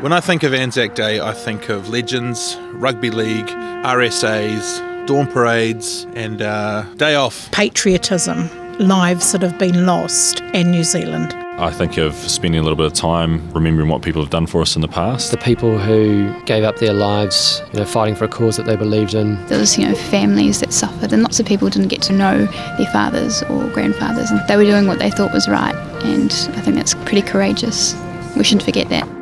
When I think of Anzac Day, I think of legends, rugby league, RSAs, dawn parades, and uh, day off. Patriotism, lives that have been lost, and New Zealand. I think of spending a little bit of time remembering what people have done for us in the past. The people who gave up their lives, you know, fighting for a cause that they believed in. There was, you know, families that suffered, and lots of people didn't get to know their fathers or grandfathers, and they were doing what they thought was right. And I think that's pretty courageous. We shouldn't forget that.